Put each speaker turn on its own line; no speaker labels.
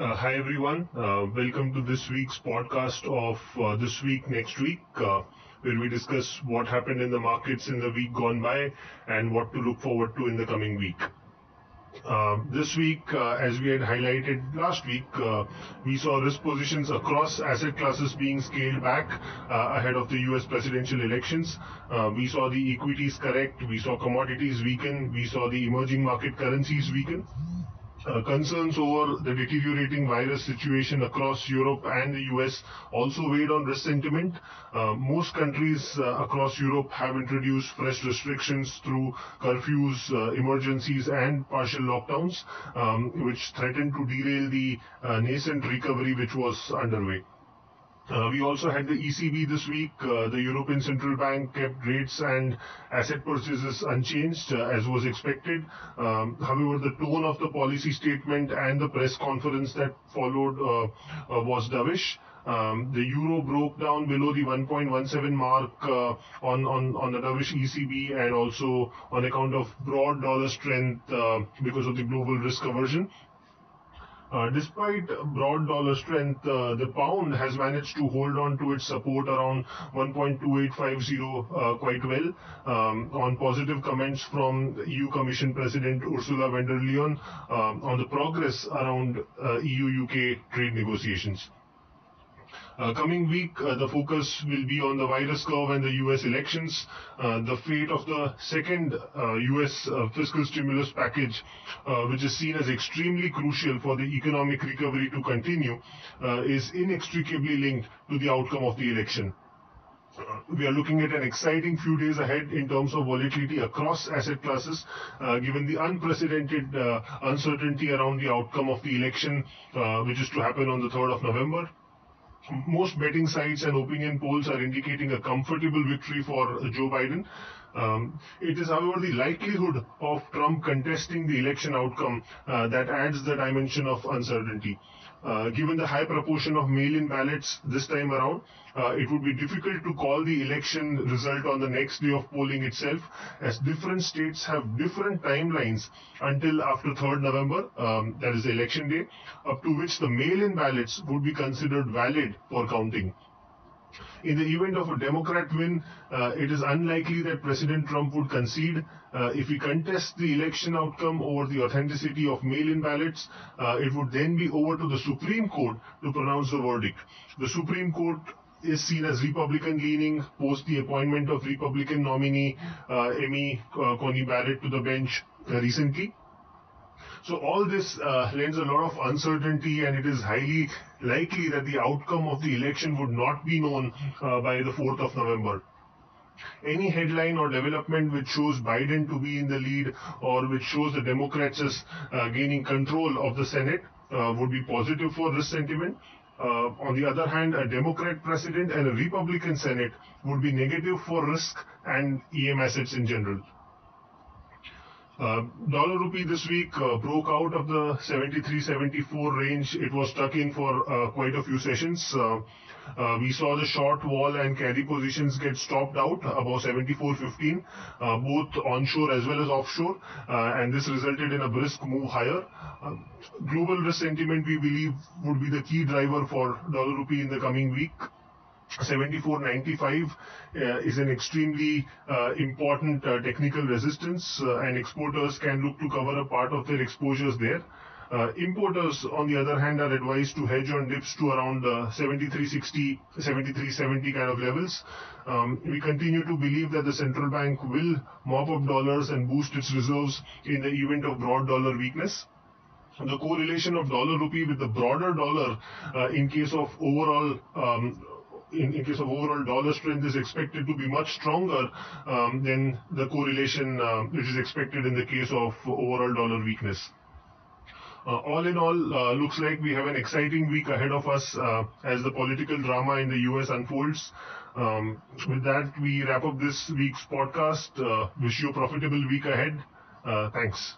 Uh, hi everyone. Uh, welcome to this week's podcast of uh, This Week Next Week, uh, where we discuss what happened in the markets in the week gone by and what to look forward to in the coming week. Uh, this week, uh, as we had highlighted last week, we saw risk positions across asset classes being scaled back ahead of the US presidential elections. We saw the equities correct, we saw commodities weaken, we saw the emerging market currencies weaken. Uh, concerns over the deteriorating virus situation across Europe and the US also weighed on risk sentiment. Uh, most countries uh, across Europe have introduced fresh restrictions through curfews, emergencies, and partial lockdowns, um, which threatened to derail the nascent recovery which was underway. Uh, we also had the ECB this week. Uh, the European Central Bank kept rates and asset purchases unchanged uh, as was expected. Um, however, the tone of the policy statement and the press conference that followed uh, uh, was dovish. Um, the euro broke down below the 1.17 mark uh, on, on, on the dovish ECB and also on account of broad dollar strength uh, because of the global risk aversion. Uh, despite broad dollar strength, uh, the pound has managed to hold on to its support around 1.2850 uh, quite well um, on positive comments from EU Commission President Ursula von der Leyen on the progress around EU-UK trade negotiations. Uh, coming week, uh, the focus will be on the virus curve and the US elections. Uh, the fate of the second uh, US uh, fiscal stimulus package, uh, which is seen as extremely crucial for the economic recovery to continue, uh, is inextricably linked to the outcome of the election. Uh, we are looking at an exciting few days ahead in terms of volatility across asset classes, uh, given the unprecedented uh, uncertainty around the outcome of the election, uh, which is to happen on the 3rd of November most betting sites and opinion polls are indicating a comfortable victory for Joe Biden. Um, it is, however, the likelihood of Trump contesting the election outcome uh, that adds the dimension of uncertainty. Uh, given the high proportion of mail-in ballots this time around, uh, it would be difficult to call the election result on the next day of polling itself, as different states have different timelines until after 3rd November, um, that is the election day, up to which the mail-in ballots would be considered valid for counting. In the event of a Democrat win, uh, it is unlikely that President Trump would concede. Uh, if he contests the election outcome over the authenticity of mail-in ballots, uh, it would then be over to the Supreme Court to pronounce the verdict. The Supreme Court is seen as Republican leaning post the appointment of Republican nominee uh, Amy uh, Coney Barrett to the bench uh, recently. So all this uh, lends a lot of uncertainty and it is highly likely that the outcome of the election would not be known uh, by the 4th of November. Any headline or development which shows Biden to be in the lead or which shows the Democrats as uh, gaining control of the Senate uh, would be positive for risk sentiment. Uh, on the other hand, a Democrat president and a Republican Senate would be negative for risk and EM assets in general. Uh, dollar rupee this week uh, broke out of the 73-74 range. It was stuck in for uh, quite a few sessions. We saw the short vol and carry positions get stopped out above 74.15, uh, both onshore as well as offshore, and this resulted in a brisk move higher. Uh, global risk sentiment, we believe, would be the key driver for dollar rupee in the coming week. 74.95 uh, is an extremely uh, important uh, technical resistance and exporters can look to cover a part of their exposures there. Uh, importers, on the other hand, are advised to hedge on dips to around uh, 73.60, 73.70 kind of levels. Um, we continue to believe that the central bank will mop up dollars and boost its reserves in the event of broad dollar weakness the correlation of dollar rupee with the broader dollar uh, in case of overall um, in, in, case of overall dollar strength is expected to be much stronger um, than the correlation uh, which is expected in the case of overall dollar weakness. Uh, all in all, uh, looks like we have an exciting week ahead of us uh, as the political drama in the US unfolds. Um, with that, we wrap up this week's podcast. Uh, wish you a profitable week ahead. Uh, thanks.